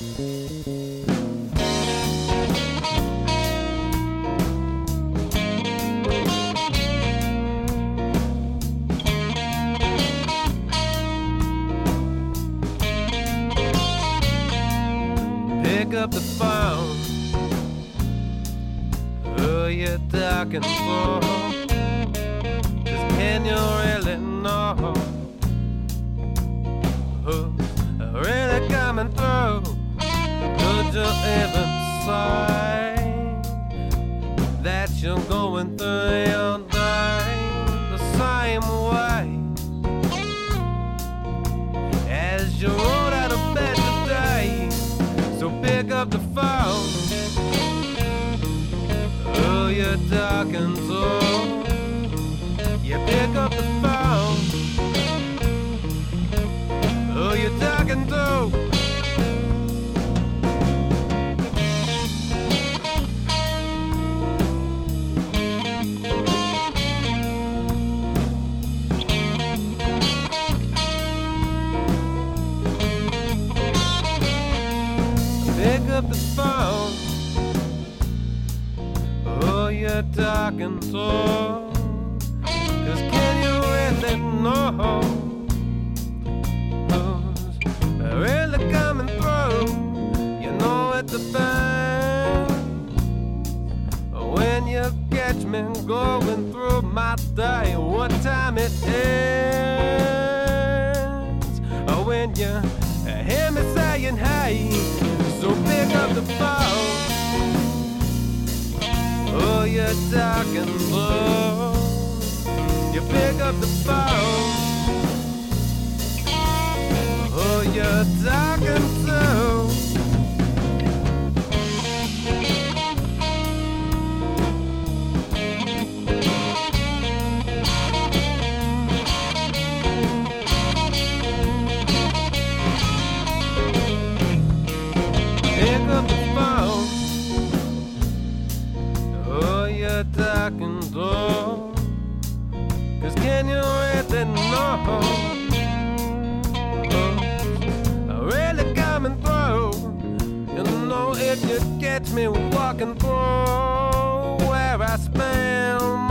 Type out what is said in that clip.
Pick up the phone. Who you talking for? Cause can you really know Even say that you're going through Pick up the phone. Who you talking to? Cause can you really know who's really coming through? You know it depends when you catch me going through my day, what time it is. You're talking low. You pick up the phone. Oh, you're talking to. Talking to. Cause can you really know? Oh, really coming through. You know, if you catch me walking through where I spend